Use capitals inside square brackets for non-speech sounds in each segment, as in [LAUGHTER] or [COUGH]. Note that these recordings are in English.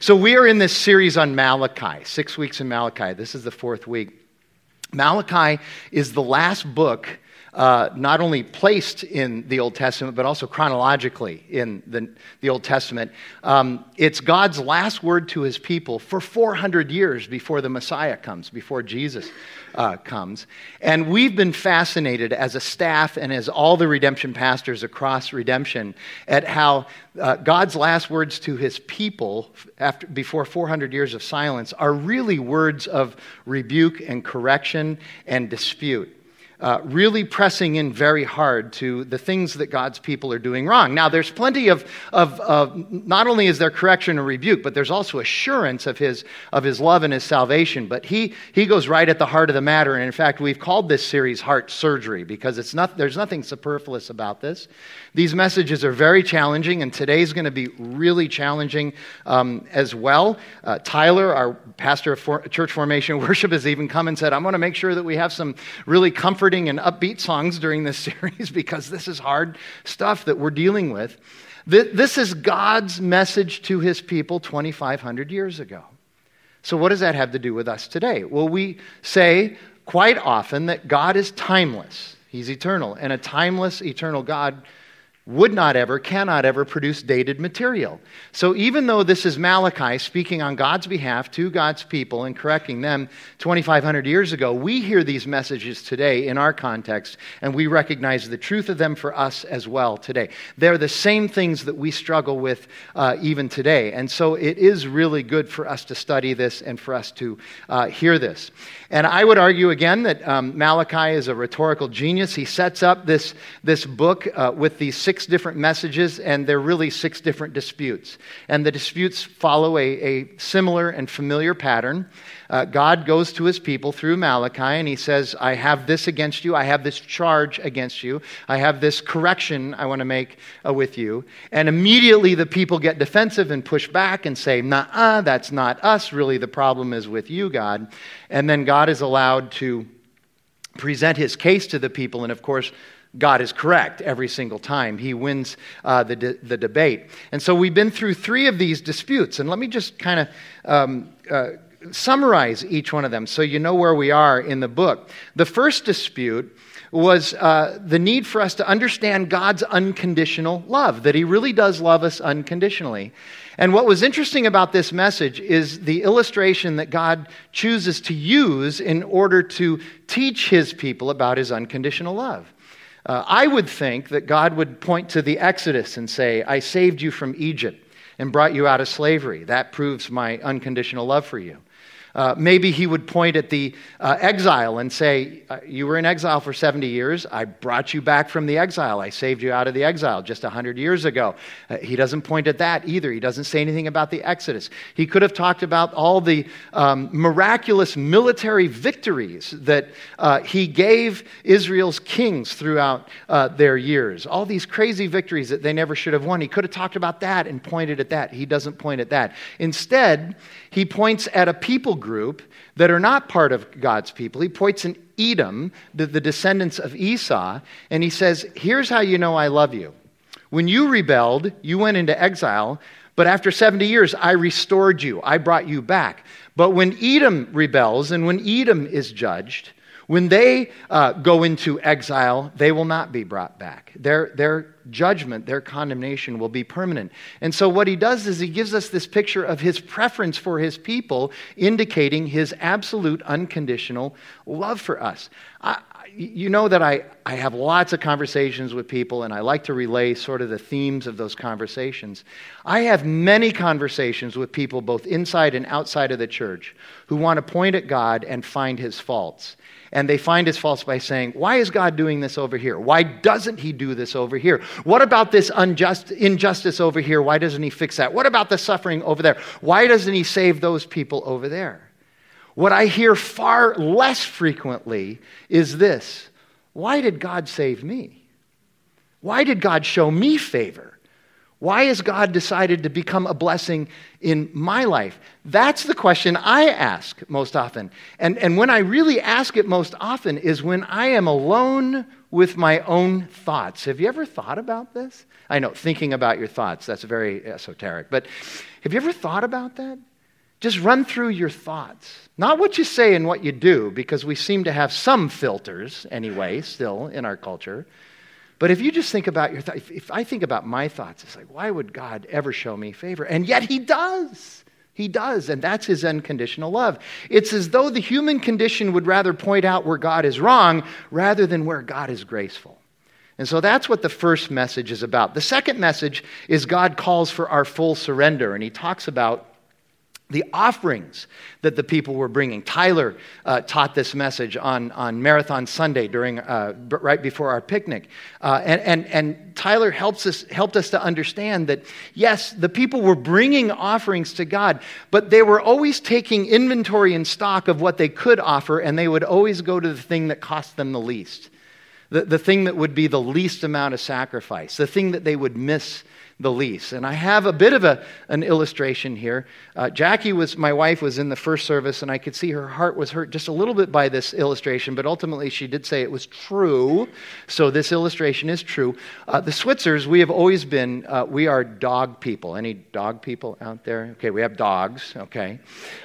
So, we are in this series on Malachi, six weeks in Malachi. This is the fourth week. Malachi is the last book uh, not only placed in the Old Testament, but also chronologically in the, the Old Testament. Um, it's God's last word to his people for 400 years before the Messiah comes, before Jesus uh, comes. And we've been fascinated as a staff and as all the redemption pastors across redemption at how uh, God's last words to his people after, before 400 years of silence are really words of rebuke and correction and dispute uh, really pressing in very hard to the things that God's people are doing wrong. Now, there's plenty of, of, of, not only is there correction and rebuke, but there's also assurance of his, of his love and his salvation. But he, he goes right at the heart of the matter. And in fact, we've called this series Heart Surgery because it's not, there's nothing superfluous about this. These messages are very challenging, and today's going to be really challenging um, as well. Uh, Tyler, our pastor of for, church formation [LAUGHS] worship, has even come and said, I'm going to make sure that we have some really comforting and upbeat songs during this [LAUGHS] series because this is hard stuff that we're dealing with. This is God's message to his people 2,500 years ago. So, what does that have to do with us today? Well, we say quite often that God is timeless, He's eternal, and a timeless, eternal God would not ever, cannot ever produce dated material. So even though this is Malachi speaking on God's behalf to God's people and correcting them 2,500 years ago, we hear these messages today in our context and we recognize the truth of them for us as well today. They're the same things that we struggle with uh, even today. And so it is really good for us to study this and for us to uh, hear this. And I would argue again that um, Malachi is a rhetorical genius. He sets up this, this book uh, with these six different messages, and they're really six different disputes. And the disputes follow a, a similar and familiar pattern. Uh, God goes to his people through Malachi, and he says, I have this against you. I have this charge against you. I have this correction I want to make uh, with you. And immediately the people get defensive and push back and say, Nah, that's not us. Really, the problem is with you, God. And then God is allowed to present his case to the people. And of course, God is correct every single time. He wins uh, the, de- the debate. And so we've been through three of these disputes. And let me just kind of um, uh, summarize each one of them so you know where we are in the book. The first dispute was uh, the need for us to understand God's unconditional love, that He really does love us unconditionally. And what was interesting about this message is the illustration that God chooses to use in order to teach His people about His unconditional love. Uh, I would think that God would point to the Exodus and say, I saved you from Egypt and brought you out of slavery. That proves my unconditional love for you. Uh, maybe he would point at the uh, exile and say, uh, You were in exile for 70 years. I brought you back from the exile. I saved you out of the exile just 100 years ago. Uh, he doesn't point at that either. He doesn't say anything about the Exodus. He could have talked about all the um, miraculous military victories that uh, he gave Israel's kings throughout their years. All these crazy victories that they never should have won. He could have talked about that and pointed at that. He doesn't point at that. Instead, he points at a people group that are not part of God's people. He points in Edom, the, the descendants of Esau, and he says, Here's how you know I love you. When you rebelled, you went into exile, but after 70 years, I restored you. I brought you back. But when Edom rebels and when Edom is judged, when they uh, go into exile, they will not be brought back. Their, their judgment, their condemnation will be permanent. And so, what he does is he gives us this picture of his preference for his people, indicating his absolute unconditional love for us. I, you know that I, I have lots of conversations with people, and I like to relay sort of the themes of those conversations. I have many conversations with people, both inside and outside of the church, who want to point at God and find his faults and they find his faults by saying, Why is God doing this over here? Why doesn't he do this over here? What about this unjust injustice over here? Why doesn't he fix that? What about the suffering over there? Why doesn't he save those people over there? What I hear far less frequently is this Why did God save me? Why did God show me favor? Why has God decided to become a blessing in my life? That's the question I ask most often. And, and when I really ask it most often is when I am alone with my own thoughts. Have you ever thought about this? I know, thinking about your thoughts, that's very esoteric. But have you ever thought about that? Just run through your thoughts. Not what you say and what you do, because we seem to have some filters anyway, still in our culture. But if you just think about your thoughts, if I think about my thoughts, it's like, why would God ever show me favor? And yet He does. He does, and that's His unconditional love. It's as though the human condition would rather point out where God is wrong rather than where God is graceful. And so that's what the first message is about. The second message is God calls for our full surrender, and He talks about the offerings that the people were bringing. Tyler uh, taught this message on, on Marathon Sunday during, uh, right before our picnic. Uh, and, and, and Tyler helps us, helped us to understand that, yes, the people were bringing offerings to God, but they were always taking inventory and stock of what they could offer, and they would always go to the thing that cost them the least. The, the thing that would be the least amount of sacrifice, the thing that they would miss the lease. And I have a bit of a, an illustration here. Uh, Jackie was, my wife, was in the first service, and I could see her heart was hurt just a little bit by this illustration, but ultimately she did say it was true. So this illustration is true. Uh, the Switzers, we have always been, uh, we are dog people. Any dog people out there? Okay, we have dogs, okay.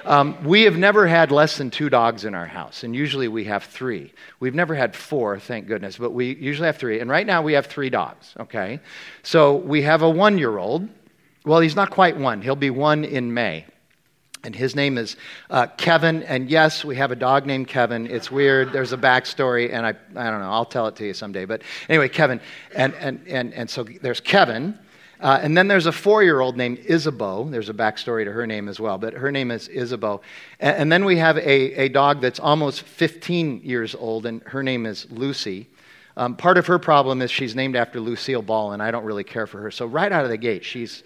Um, we have never had less than two dogs in our house, and usually we have three. We've never had four, thank goodness, but we usually have three. And right now we have three dogs, okay? So we have a one year old. Well, he's not quite one, he'll be one in May. And his name is uh, Kevin. And yes, we have a dog named Kevin. It's weird. There's a backstory, and I, I don't know. I'll tell it to you someday. But anyway, Kevin. And, and, and, and so there's Kevin. Uh, and then there's a four year old named Isabeau. There's a backstory to her name as well, but her name is Isabeau. And, and then we have a, a dog that's almost 15 years old, and her name is Lucy. Um, part of her problem is she's named after Lucille Ball, and I don't really care for her. So, right out of the gate, she's,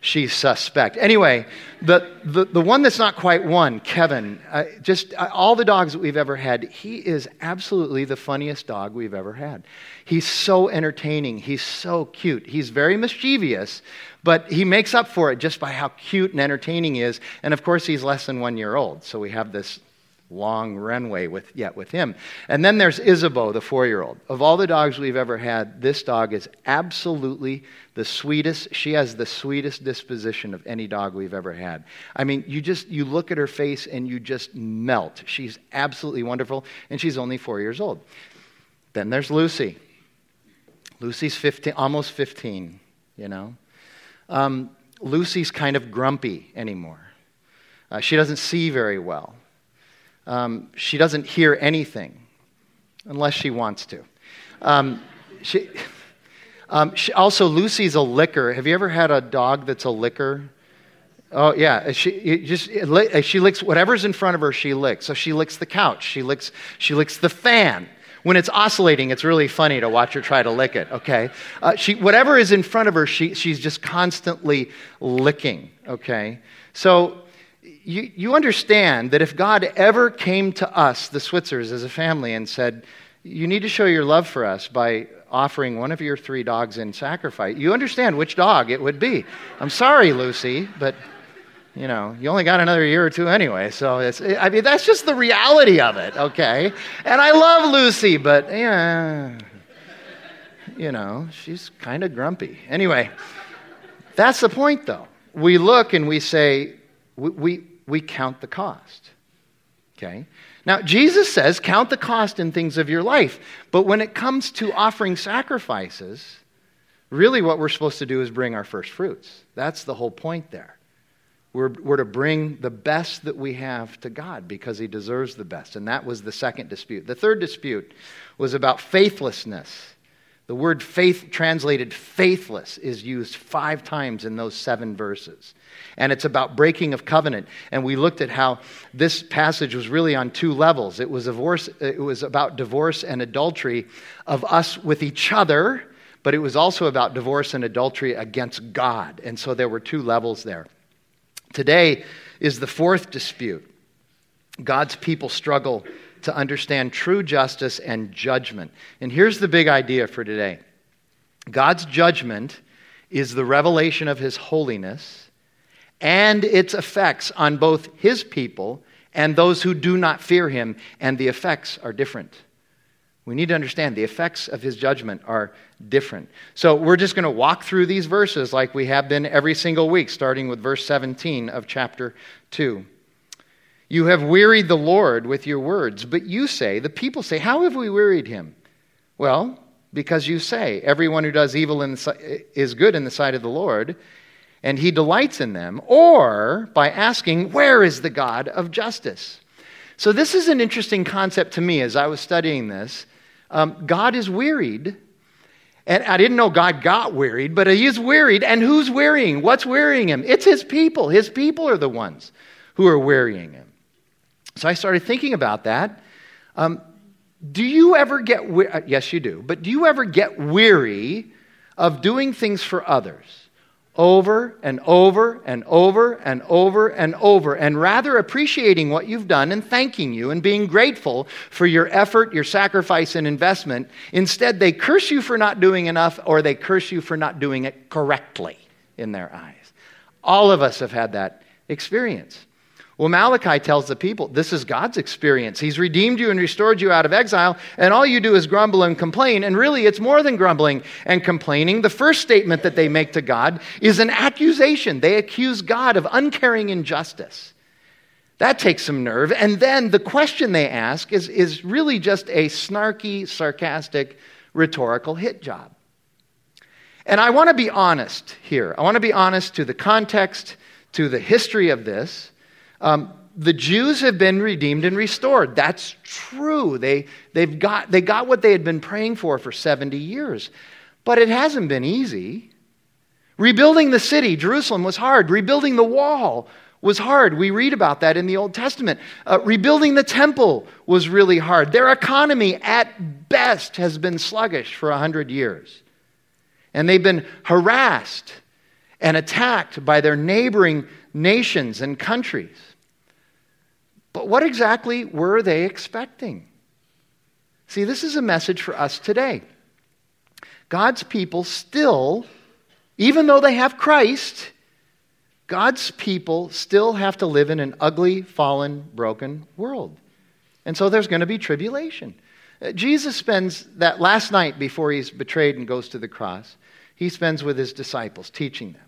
she's suspect. Anyway, the, the, the one that's not quite one, Kevin, uh, just uh, all the dogs that we've ever had, he is absolutely the funniest dog we've ever had. He's so entertaining. He's so cute. He's very mischievous, but he makes up for it just by how cute and entertaining he is. And of course, he's less than one year old. So we have this long runway with, yet with him. And then there's Isabeau, the four year old. Of all the dogs we've ever had, this dog is absolutely the sweetest. She has the sweetest disposition of any dog we've ever had. I mean, you just, you look at her face and you just melt. She's absolutely wonderful, and she's only four years old. Then there's Lucy. Lucy's 15, almost 15, you know. Um, Lucy's kind of grumpy anymore. Uh, she doesn't see very well. Um, she doesn't hear anything unless she wants to. Um, she, um, she, also, Lucy's a licker. Have you ever had a dog that's a licker? Oh yeah, she just she licks whatever's in front of her. She licks. So she licks the couch. She licks. She licks the fan. When it's oscillating, it's really funny to watch her try to lick it. Okay, uh, she whatever is in front of her, she she's just constantly licking. Okay, so you, you understand that if God ever came to us, the Switzers, as a family, and said, You need to show your love for us by offering one of your three dogs in sacrifice, you understand which dog it would be. I'm sorry, Lucy, but you know, you only got another year or two anyway. So it's, I mean, that's just the reality of it, okay? And I love Lucy, but yeah, you know, she's kind of grumpy. Anyway, that's the point, though. We look and we say, we, we, we count the cost. Okay? Now, Jesus says, count the cost in things of your life. But when it comes to offering sacrifices, really what we're supposed to do is bring our first fruits. That's the whole point there. We're, we're to bring the best that we have to God because He deserves the best. And that was the second dispute. The third dispute was about faithlessness. The word faith, translated faithless, is used five times in those seven verses. And it's about breaking of covenant. And we looked at how this passage was really on two levels it was, divorce, it was about divorce and adultery of us with each other, but it was also about divorce and adultery against God. And so there were two levels there. Today is the fourth dispute. God's people struggle to understand true justice and judgment. And here's the big idea for today God's judgment is the revelation of his holiness and its effects on both his people and those who do not fear him, and the effects are different. We need to understand the effects of his judgment are different. So we're just going to walk through these verses like we have been every single week, starting with verse 17 of chapter 2. You have wearied the Lord with your words, but you say, the people say, How have we wearied him? Well, because you say, Everyone who does evil the, is good in the sight of the Lord, and he delights in them, or by asking, Where is the God of justice? So, this is an interesting concept to me as I was studying this. Um, God is wearied. And I didn't know God got wearied, but he is wearied. And who's wearying? What's wearying him? It's his people. His people are the ones who are wearying him. So I started thinking about that. Um, do you ever get, we- uh, yes, you do, but do you ever get weary of doing things for others? over and over and over and over and over, and rather appreciating what you've done and thanking you and being grateful for your effort, your sacrifice, and investment. Instead, they curse you for not doing enough or they curse you for not doing it correctly in their eyes. All of us have had that experience. Well, Malachi tells the people this is God's experience. He's redeemed you and restored you out of exile, and all you do is grumble and complain. And really, it's more than grumbling and complaining. The first statement that they make to God is an accusation. They accuse God of uncaring injustice. That takes some nerve. And then the question they ask is, is really just a snarky, sarcastic, rhetorical hit job. And I want to be honest here. I want to be honest to the context, to the history of this. Um, the Jews have been redeemed and restored. That's true. They, they've got, they got what they had been praying for for 70 years. But it hasn't been easy. Rebuilding the city, Jerusalem, was hard. Rebuilding the wall was hard. We read about that in the Old Testament. Uh, rebuilding the temple was really hard. Their economy, at best, has been sluggish for 100 years. And they've been harassed and attacked by their neighboring nations and countries. But what exactly were they expecting? See, this is a message for us today. God's people still, even though they have Christ, God's people still have to live in an ugly, fallen, broken world. And so there's going to be tribulation. Uh, Jesus spends that last night before he's betrayed and goes to the cross, he spends with his disciples teaching them.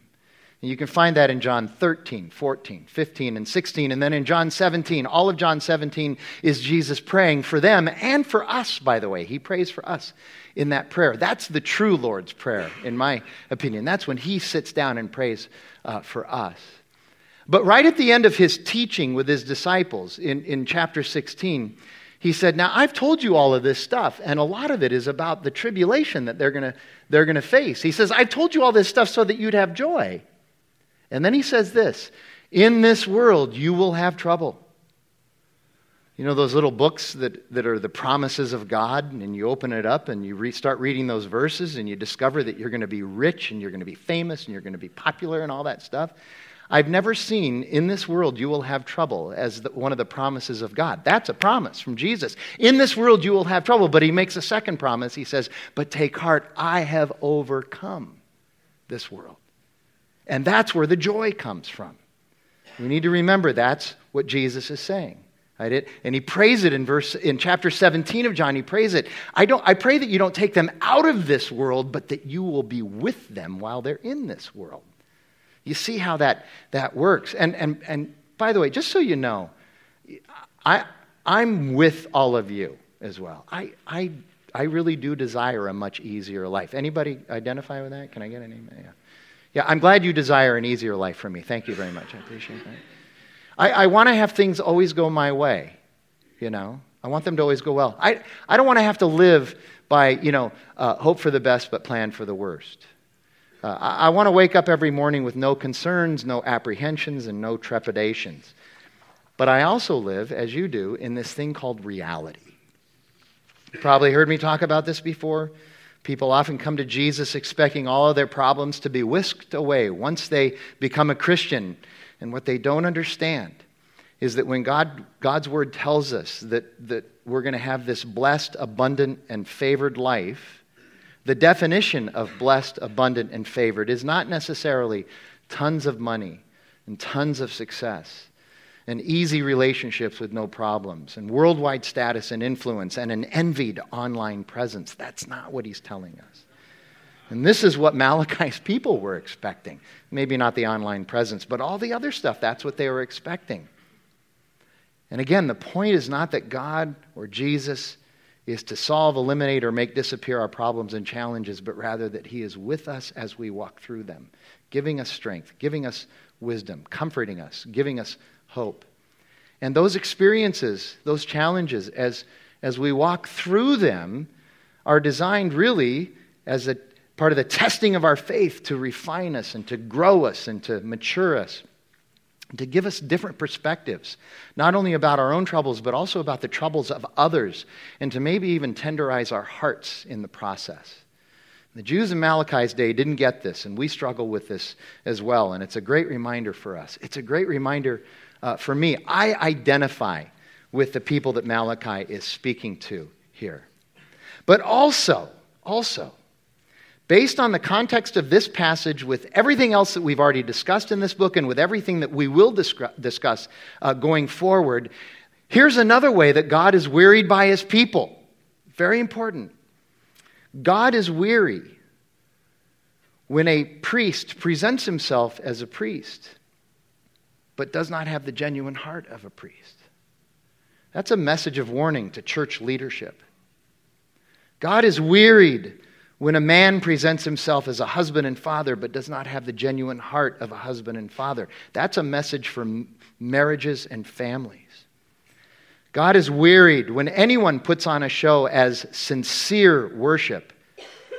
And you can find that in John 13, 14, 15, and 16. And then in John 17, all of John 17 is Jesus praying for them and for us, by the way. He prays for us in that prayer. That's the true Lord's Prayer, in my opinion. That's when he sits down and prays uh, for us. But right at the end of his teaching with his disciples in, in chapter 16, he said, Now I've told you all of this stuff, and a lot of it is about the tribulation that they're going to they're going to face. He says, I've told you all this stuff so that you'd have joy. And then he says this In this world, you will have trouble. You know those little books that, that are the promises of God, and you open it up and you re- start reading those verses, and you discover that you're going to be rich and you're going to be famous and you're going to be popular and all that stuff. I've never seen in this world you will have trouble as the, one of the promises of God. That's a promise from Jesus. In this world you will have trouble, but he makes a second promise. He says, But take heart, I have overcome this world. And that's where the joy comes from. We need to remember that's what Jesus is saying. Right? And he prays it in verse in chapter 17 of John. He prays it. I don't I pray that you don't take them out of this world, but that you will be with them while they're in this world. You see how that, that works. And, and, and by the way, just so you know, I, I'm with all of you as well. I, I, I really do desire a much easier life. Anybody identify with that? Can I get an name? Yeah. Yeah, I'm glad you desire an easier life for me. Thank you very much. I appreciate that. I, I want to have things always go my way, you know. I want them to always go well. I, I don't want to have to live by, you know, uh, hope for the best but plan for the worst. Uh, I, I want to wake up every morning with no concerns, no apprehensions, and no trepidations. But I also live, as you do, in this thing called reality. You probably heard me talk about this before. People often come to Jesus expecting all of their problems to be whisked away once they become a Christian. And what they don't understand is that when God, God's word tells us that, that we're going to have this blessed, abundant, and favored life, The definition of blessed, abundant, and favored is not necessarily tons of money and tons of success and easy relationships with no problems and worldwide status and influence and an envied online presence. That's not what he's telling us. And this is what [LAUGHS] Malachi's people were expecting. Maybe not the online presence, but all the other stuff, that's what they were expecting. And again, the point is not that God or Jesus is to solve, eliminate, or make disappear our problems and challenges, but rather that He is with us as we walk through them, giving us strength, giving us wisdom, comforting us, giving us hope. And those experiences, those challenges, as, as we walk through them, are designed really as a part of the testing of our faith to refine us and to grow us and to mature us to give us different perspectives, not only about our own troubles, but also about the troubles of others, and to maybe even tenderize our hearts in the process. The Jews in Malachi's day didn't get this, and we struggle with this as well, and it's a great reminder for us. It's a great reminder uh, for me. I identify with the people that Malachi is speaking to here. But also, also, based on the context of this passage, with everything else that we've already discussed in this book and with everything that we will discuss uh, going forward, here's another way that God is wearied by his people. Very important. God is weary when a priest presents himself as a priest, but does not have the genuine heart of a priest. That's a message of warning to church leadership. God is wearied when a man presents himself as a husband and father but does not have the genuine heart of a husband and father, that's a message for marriages and families. God is wearied when anyone puts on a show as sincere worship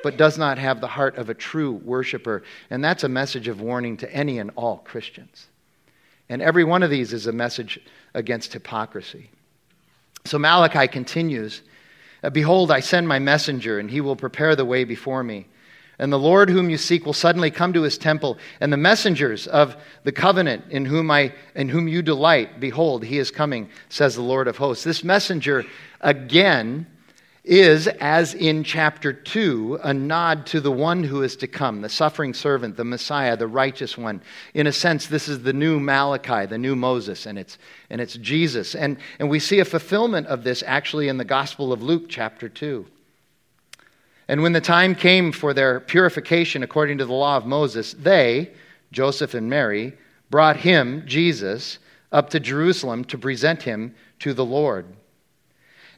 but does not have the heart of a true worshiper. And that's a message of warning to any and all Christians. And every one of these is a message against hypocrisy. So Malachi continues uh, Behold, I send my messenger, and he will prepare the way before me. And the Lord whom you seek will suddenly come to his temple, and the messengers of the covenant in whom, I, in whom you delight, behold, he is coming, says the Lord of hosts. This messenger, again, is, as in chapter 2, a nod to the one who is to come, the suffering servant, the Messiah, the righteous one. In a sense, this is the new Malachi, the new Moses, and it's, and it's Jesus. And, and we see a fulfillment of this actually in the Gospel of Luke, chapter 2. And when the time came for their purification according to the law of Moses, they, Joseph and Mary, brought him, Jesus, up to Jerusalem to present him to the Lord.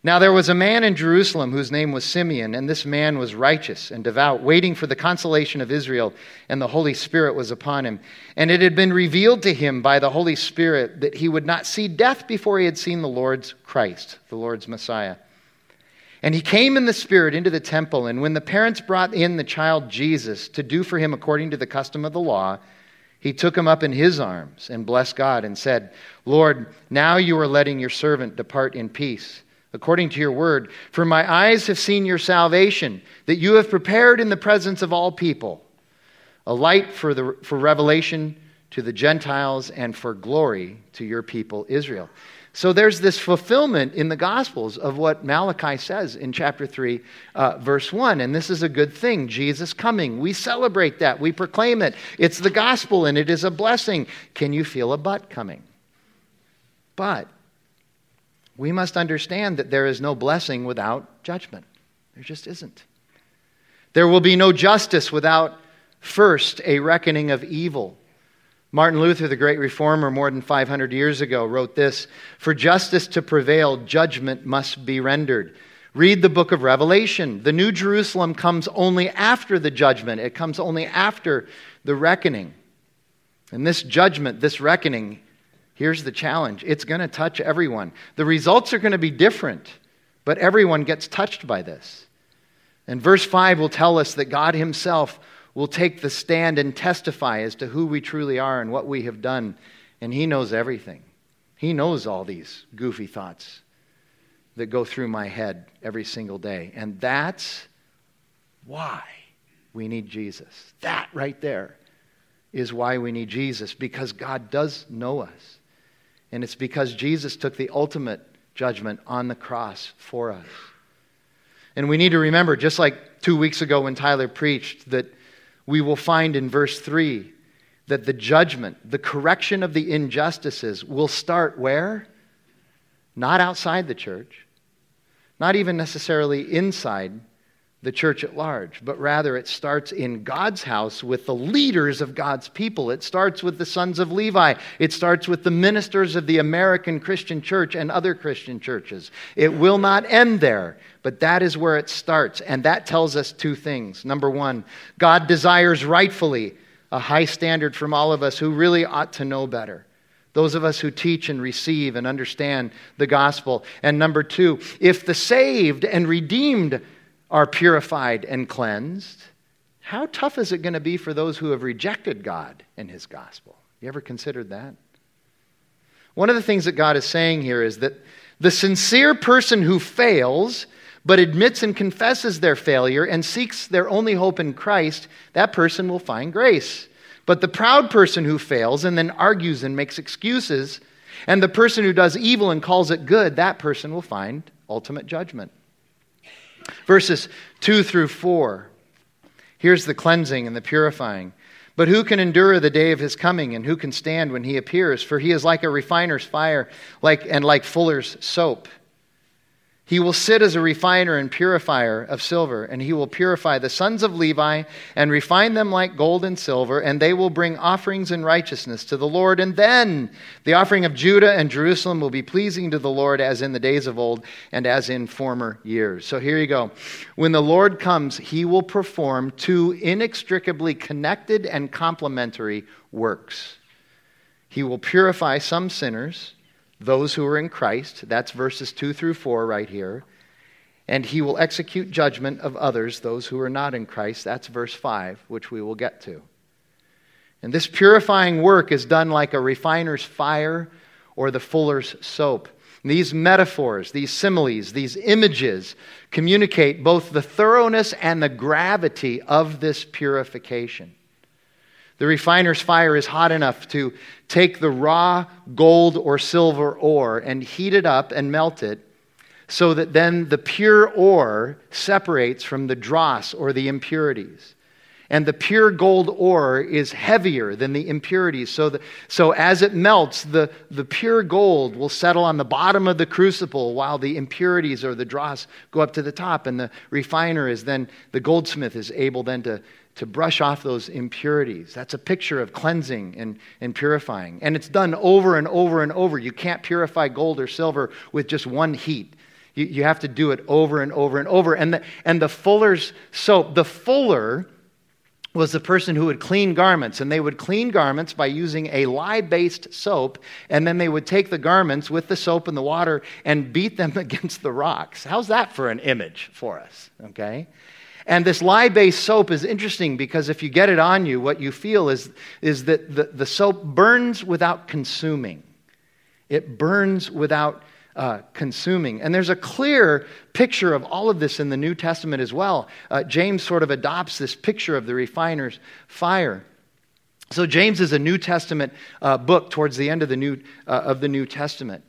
Now there was a man in Jerusalem whose name was Simeon, and this man was righteous and devout, waiting for the consolation of Israel, and the Holy Spirit was upon him. And it had been revealed to him by the Holy Spirit that he would not see death before he had seen the Lord's Christ, the Lord's Messiah. And he came in the Spirit into the temple, and when the parents brought in the child Jesus to do for him according to the custom of the law, he took him up in his arms and blessed God and said, Lord, now you are letting your servant depart in peace according to your word. For my eyes have seen your salvation, that you have prepared in the presence of all people a light for, the, for revelation to the Gentiles and for glory to your people Israel. So there's this fulfillment in the Gospels of what Malachi says in chapter 3, uh, verse 1. And this is a good thing. Jesus coming. We celebrate that. We proclaim it. It's the gospel and it is a blessing. Can you feel a but coming? But we must understand that there is no blessing without judgment. There just isn't. There will be no justice without first a reckoning of evil. Martin Luther, the great reformer, more than 500 years ago, wrote this For justice to prevail, judgment must be rendered. Read the book of Revelation. The New Jerusalem comes only after the judgment, it comes only after the reckoning. And this judgment, this reckoning, Here's the challenge it's going to touch everyone. The results are going to be different, but everyone gets touched by this. And verse 5 will tell us that God Himself will take the stand and testify as to who we truly are and what we have done. And He knows everything. He knows all these goofy thoughts that go through my head every single day. And that's why we need Jesus. That right there is why we need Jesus, because God does know us. And it's because Jesus took the ultimate judgment on the cross for us. And we need to remember, just like two weeks ago when Tyler preached, that we will find in verse 3 that the judgment, the correction of the injustices will start where? Not outside the church, not even necessarily inside the church at large, but rather it starts in God's house with the leaders of God's people. It starts with the sons of Levi. It starts with the ministers of the American Christian church and other Christian churches. It will not end there, but that is where it starts. And that tells us two things. Number one, God desires rightfully a high standard from all of us who really ought to know better. Those of us who teach and receive and understand the gospel. And number two, if the saved and redeemed are purified and cleansed, how tough is it going to be for those who have rejected God and his gospel? You ever considered that? One of the things that God is saying here is that the sincere person who fails but admits and confesses their failure and seeks their only hope in Christ, that person will find grace. But the proud person who fails and then argues and makes excuses, and the person who does evil and calls it good, that person will find ultimate judgment. Verses 2 through 4. Here's the cleansing and the purifying. But who can endure the day of his coming, and who can stand when he appears? For he is like a refiner's fire, like, and like fuller's soap. He will sit as a refiner and purifier of silver, and he will purify the sons of Levi and refine them like gold and silver, and they will bring offerings in righteousness to the Lord. And then the offering of Judah and Jerusalem will be pleasing to the Lord as in the days of old and as in former years. So here you go. When the Lord comes, he will perform two inextricably connected and complementary works. He will purify some sinners those who are in Christ. That's verses 2 through 4 right here. And he will execute judgment of others, those who are not in Christ. That's verse 5, which we will get to. And this purifying work is done like a refiner's fire or the fuller's soap. these metaphors, these similes, these images communicate both the thoroughness and the gravity of this purification. The refiner's fire is hot enough to take the raw gold or silver ore and heat it up and melt it so that then the pure ore separates from the dross or the impurities. And the pure gold ore is heavier than the impurities. So, the, so as it melts, the, the pure gold will settle on the bottom of the crucible while the impurities or the dross go up to the top. And the refiner is then, the goldsmith is able then to to brush off those impurities. That's a picture of cleansing and, and purifying. And it's done over and over and over. You can't purify gold or silver with just one heat. You, you have to do it over and over and over. And the, and the fuller's soap, the fuller was the person who would clean garments. And they would clean garments by using a lye based soap. And then they would take the garments with the soap and the water and beat them [LAUGHS] against the rocks. How's that for an image for us? Okay? And this lye based soap is interesting because if you get it on you, what you feel is, is that the, the soap burns without consuming. It burns without uh, consuming. And there's a clear picture of all of this in the New Testament as well. Uh, James sort of adopts this picture of the refiner's fire. So, James is a New Testament uh, book towards the end of the New, uh, of the New Testament.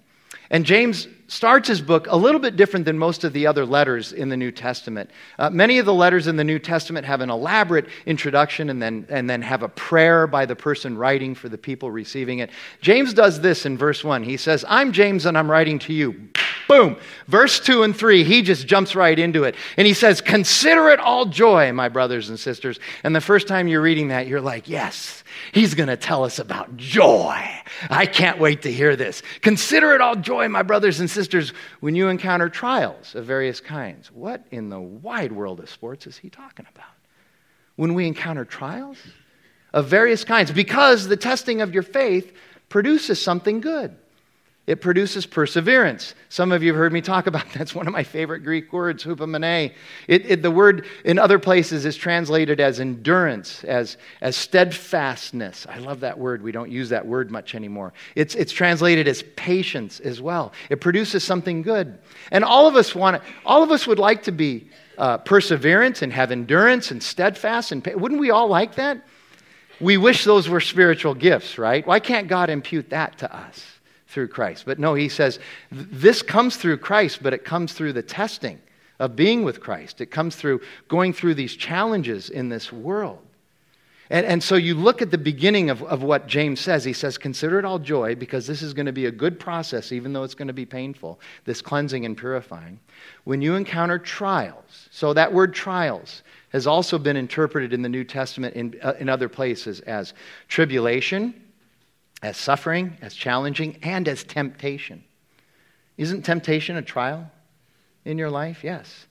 And James starts his book a little bit different than most of the other letters in the New Testament. Uh, many of the letters in the New Testament have an elaborate introduction and then, and then have a prayer by the person writing for the people receiving it. James does this in verse 1. He says, I'm James and I'm writing to you. Boom. Verse 2 and 3, he just jumps right into it. And he says, Consider it all joy, my brothers and sisters. And the first time you're reading that, you're like, Yes He's going to tell us about joy. I can't wait to hear this. Consider it all joy, my brothers and sisters, when you encounter trials of various kinds. What in the wide world of sports is he talking about? When we encounter trials of various kinds, because the testing of your faith produces something good. It produces perseverance. Some of you have heard me talk about that. [LAUGHS] That's one of my favorite Greek words, hupomene. It, it, the word in other places is translated as endurance, as, as steadfastness. I love that word. We don't use that word much anymore. It's, it's translated as patience as well. It produces something good. And all of us want all of us would like to be uh, perseverance and have endurance and steadfast. And wouldn't we all like that? We wish those were spiritual gifts, right? Why can't God impute that to us? Through Christ. But no, he says this comes through Christ, but it comes through the testing of being with Christ. It comes through going through these challenges in this world. And, and so you look at the beginning of, of what James says. He says, Consider it all joy because this is going to be a good process, even though it's going to be painful, this cleansing and purifying. When you encounter trials, so that word trials has also been interpreted in the New Testament in, uh, in other places as tribulation, as suffering, as challenging, and as temptation. Isn't temptation a trial in your life? Yes.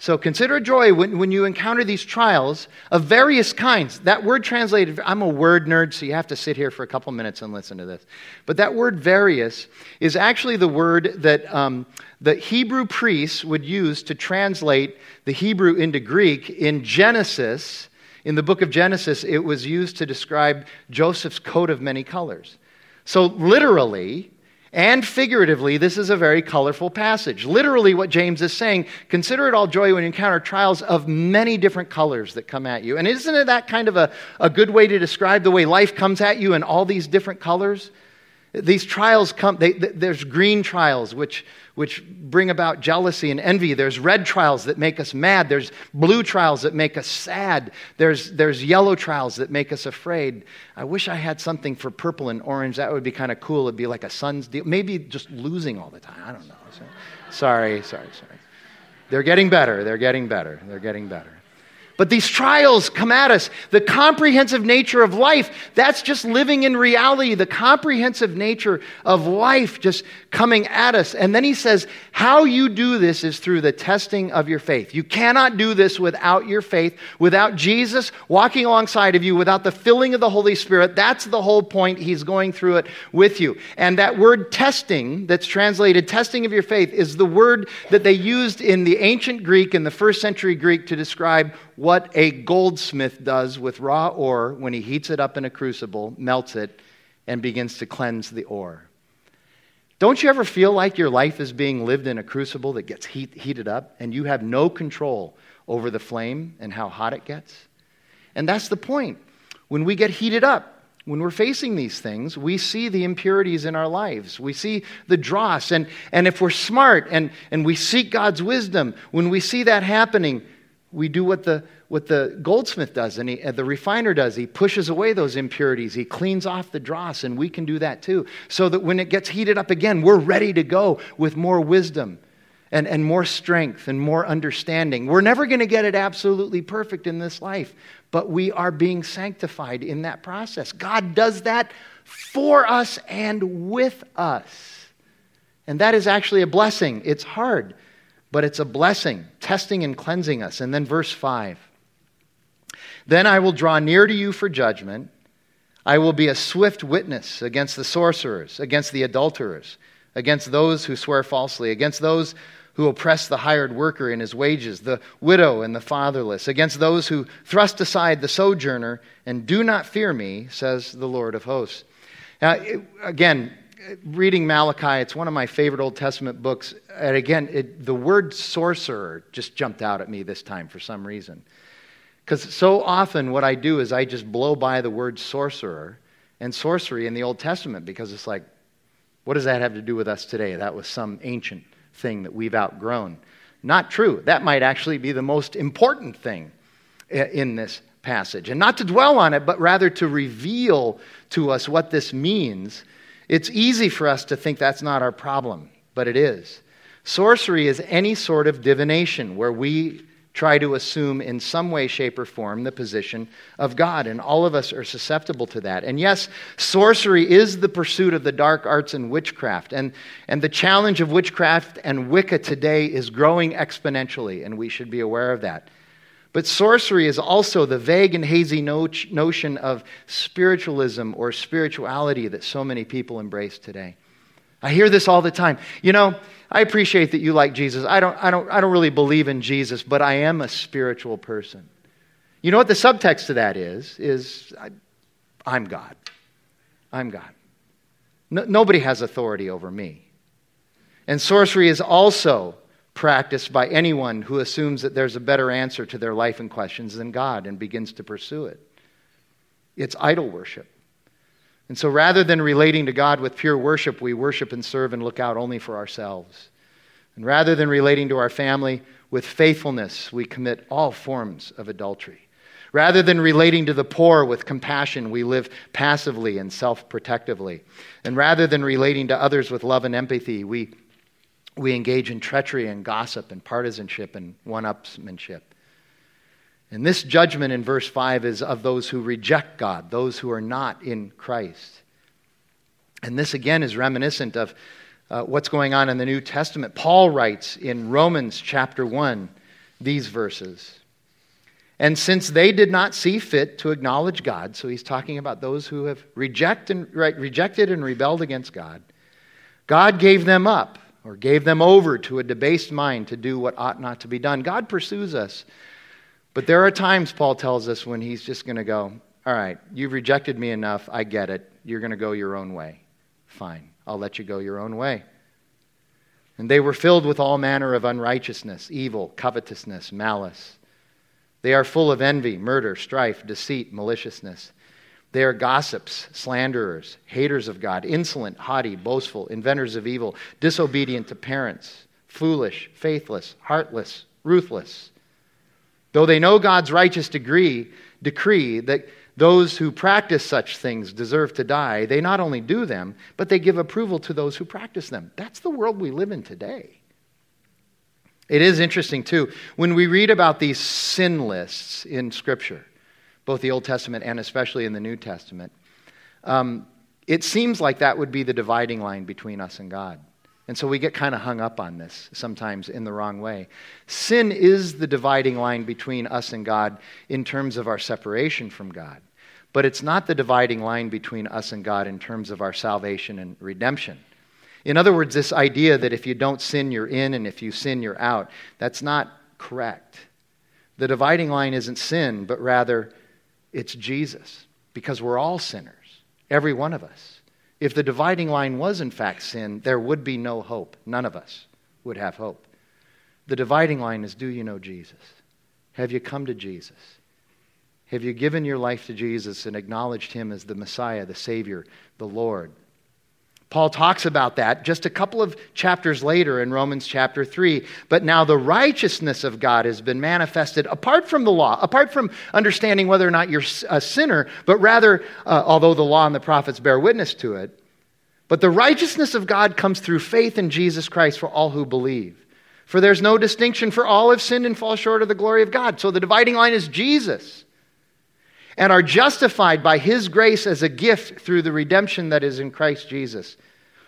So consider joy when, when you encounter these trials of various kinds. That word translated, I'm a word nerd, so you have to sit here for a couple minutes and listen to this. But that word various is actually the word that um, the Hebrew priests would use to translate the Hebrew into Greek in Genesis. In the book of Genesis, it was used to describe Joseph's coat of many colors. So, literally, and figuratively, this is a very colorful passage. Literally, what James is saying consider it all joy when you encounter trials of many different colors that come at you. And isn't it that kind of a, a good way to describe the way life comes at you in all these different colors? These trials come, they, there's green trials, which, which bring about jealousy and envy. There's red trials that make us mad. There's blue trials that make us sad. There's, there's yellow trials that make us afraid. I wish I had something for purple and orange. That would be kind of cool. It'd be like a Suns deal. Maybe just losing all the time. I don't know. Sorry, sorry, sorry. They're getting better. They're getting better. They're getting better. But these trials come at us. The comprehensive nature of life, that's just living in reality. The comprehensive nature of life just coming at us. And then he says, How you do this is through the testing of your faith. You cannot do this without your faith, without Jesus walking alongside of you, without the filling of the Holy Spirit. That's the whole point. He's going through it with you. And that word testing, that's translated testing of your faith, is the word that they used in the ancient Greek, in the first century Greek, to describe what a goldsmith does with raw ore when he heats it up in a crucible, melts it, and begins to cleanse the ore. Don't you ever feel like your life is being lived in a crucible that gets heat, heated up and you have no control over the flame and how hot it gets? And that's the point. When we get heated up, when we're facing these things, we see the impurities in our lives. We see the dross. And, and if we're smart and, and we seek God's wisdom, when we see that happening, we do what the, what the goldsmith does and he, the refiner does. He pushes away those impurities. He cleans off the dross, and we can do that too. So that when it gets heated up again, we're ready to go with more wisdom and, and more strength and more understanding. We're never going to get it absolutely perfect in this life, but we are being sanctified in that process. God does that for us and with us. And that is actually a blessing. It's hard but it's a blessing, testing and cleansing us. And then verse 5 Then I will draw near to you for judgment. I will be a swift witness against the sorcerers, against the adulterers, against those who swear falsely, against those who oppress the hired worker in his wages, the widow and the fatherless, against those who thrust aside the sojourner and do not fear me, says the Lord of hosts. Now, again, reading Malachi, it's one of my favorite Old Testament books. And again, it, the word sorcerer just jumped out at me this time for some reason. Because so often what I do is I just blow by the word sorcerer and sorcery in the Old Testament because it's like, what does that have to do with us today? That was some ancient thing that we've outgrown. Not true. That might actually be the most important thing in this passage. And not to dwell on it, but rather to reveal to us what this means it's easy for us to think that's not our problem, but it is. Sorcery is any sort of divination where we try to assume in some way, shape, or form the position of God. And all of us are susceptible to that. And yes, sorcery is the pursuit of the dark arts and witchcraft. And, and the challenge of witchcraft and Wicca today is growing exponentially, and we should be aware of that. But sorcery is also the vague and hazy notion of spiritualism or spirituality that so many people embrace today. I hear this all the time. You know, I appreciate that you like Jesus. I don't, I don't, I don't really believe in Jesus, but I am a spiritual person. You know what the subtext to that is? Is I, am God. I'm God. No, nobody has authority over me. And sorcery is also practiced by anyone who assumes that there's a better answer to their life and questions than God and begins to pursue it. It's idol worship. And so rather than relating to God with pure worship, we worship and serve and look out only for ourselves. And rather than relating to our family, with faithfulness, we commit all forms of adultery. Rather than relating to the poor with compassion, we live passively and self protectively. And rather than relating to others with love and empathy, we, we engage in treachery and gossip and partisanship and one upsmanship. And this judgment in verse 5 is of those who reject God, those who are not in Christ. And this again is reminiscent of uh, what's going on in the New Testament. Paul writes in Romans chapter 1 these verses. And since they did not see fit to acknowledge God, so he's talking about those who have reject and, right, rejected and rebelled against God, God gave them up or gave them over to a debased mind to do what ought not to be done. God pursues us. But there are times, Paul tells us, when he's just going to go, All right, you've rejected me enough. I get it. You're going to go your own way. Fine, I'll let you go your own way. And they were filled with all manner of unrighteousness, evil, covetousness, malice. They are full of envy, murder, strife, deceit, maliciousness. They are gossips, slanderers, haters of God, insolent, haughty, boastful, inventors of evil, disobedient to parents, foolish, faithless, heartless, ruthless. Though they know God's righteous degree, decree that those who practice such things deserve to die, they not only do them, but they give approval to those who practice them. That's the world we live in today. It is interesting, too, when we read about these sin lists in Scripture, both the Old Testament and especially in the New Testament, um, it seems like that would be the dividing line between us and God. And so we get kind of hung up on this sometimes in the wrong way. Sin is the dividing line between us and God in terms of our separation from God, but it's not the dividing line between us and God in terms of our salvation and redemption. In other words, this idea that if you don't sin, you're in, and if you sin, you're out, that's not correct. The dividing line isn't sin, but rather it's Jesus, because we're all sinners, every one of us. If the dividing line was in fact sin, there would be no hope. None of us would have hope. The dividing line is do you know Jesus? Have you come to Jesus? Have you given your life to Jesus and acknowledged him as the Messiah, the Savior, the Lord? Paul talks about that just a couple of chapters later in Romans chapter 3. But now the righteousness of God has been manifested apart from the law, apart from understanding whether or not you're a sinner, but rather, uh, although the law and the prophets bear witness to it, but the righteousness of God comes through faith in Jesus Christ for all who believe. For there's no distinction, for all have sinned and fall short of the glory of God. So the dividing line is Jesus and are justified by his grace as a gift through the redemption that is in Christ Jesus,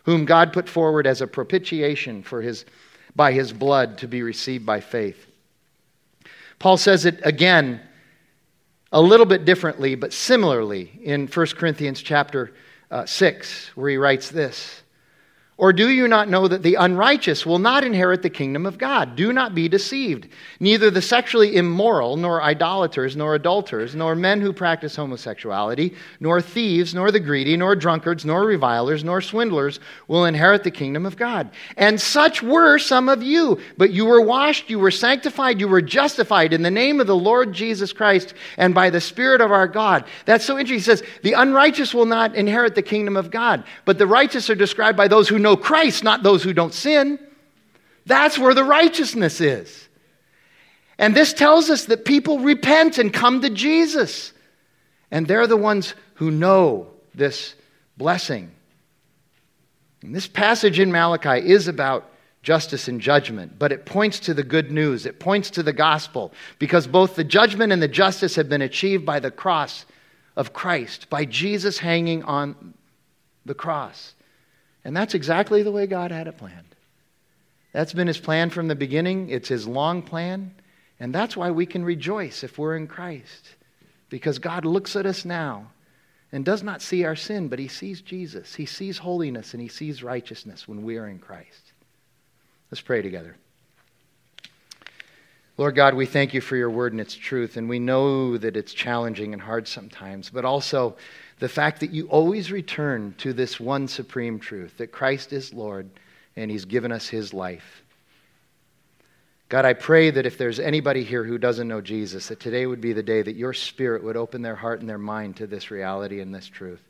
whom God put forward as a propitiation for his, by his blood to be received by faith. Paul says it again a little bit differently, but similarly in 1 Corinthians chapter uh, 6, where he writes this. Or do you not know that the unrighteous will not inherit the kingdom of God? Do not be deceived. Neither the sexually immoral, nor idolaters, nor adulterers, nor men who practice homosexuality, nor thieves, nor the greedy, nor drunkards, nor revilers, nor swindlers will inherit the kingdom of God. And such were some of you. But you were washed, you were sanctified, you were justified in the name of the Lord Jesus Christ and by the Spirit of our God. That's so interesting. He says, the unrighteous will not inherit the kingdom of God. But the righteous are described by those who know Christ, not those who don't sin. That's where the righteousness is. And this tells us that people repent and come to Jesus. And they're the ones who know this blessing. And this passage in Malachi is about justice and judgment, but it points to the good news. It points to the gospel because both the judgment and the justice have been achieved by the cross of Christ, by Jesus hanging on the cross. And that's exactly the way God had it planned. That's been his plan from the beginning. It's his long plan. And that's why we can rejoice if we're in Christ. Because God looks at us now and does not see our sin, but he sees Jesus. He sees holiness and he sees righteousness when we are in Christ. Let's pray together. Lord God, we thank you for your word and its truth, and we know that it's challenging and hard sometimes, but also the fact that you always return to this one supreme truth that Christ is Lord and He's given us His life. God, I pray that if there's anybody here who doesn't know Jesus, that today would be the day that your Spirit would open their heart and their mind to this reality and this truth.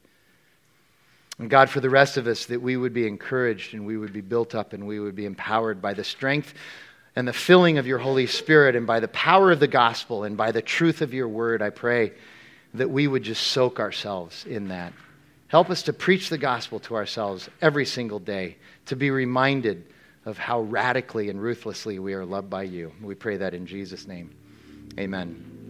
And God, for the rest of us, that we would be encouraged and we would be built up and we would be empowered by the strength and the filling of your Holy Spirit, and by the power of the gospel and by the truth of your word, I pray that we would just soak ourselves in that. Help us to preach the gospel to ourselves every single day, to be reminded of how radically and ruthlessly we are loved by you. We pray that in Jesus' name. Amen.